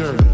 journey.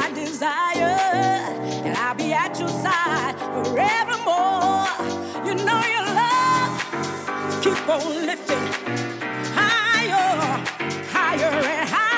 my desire, and I'll be at your side forevermore. You know your love keep on lifting higher, higher and higher.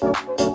Bye.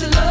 It go.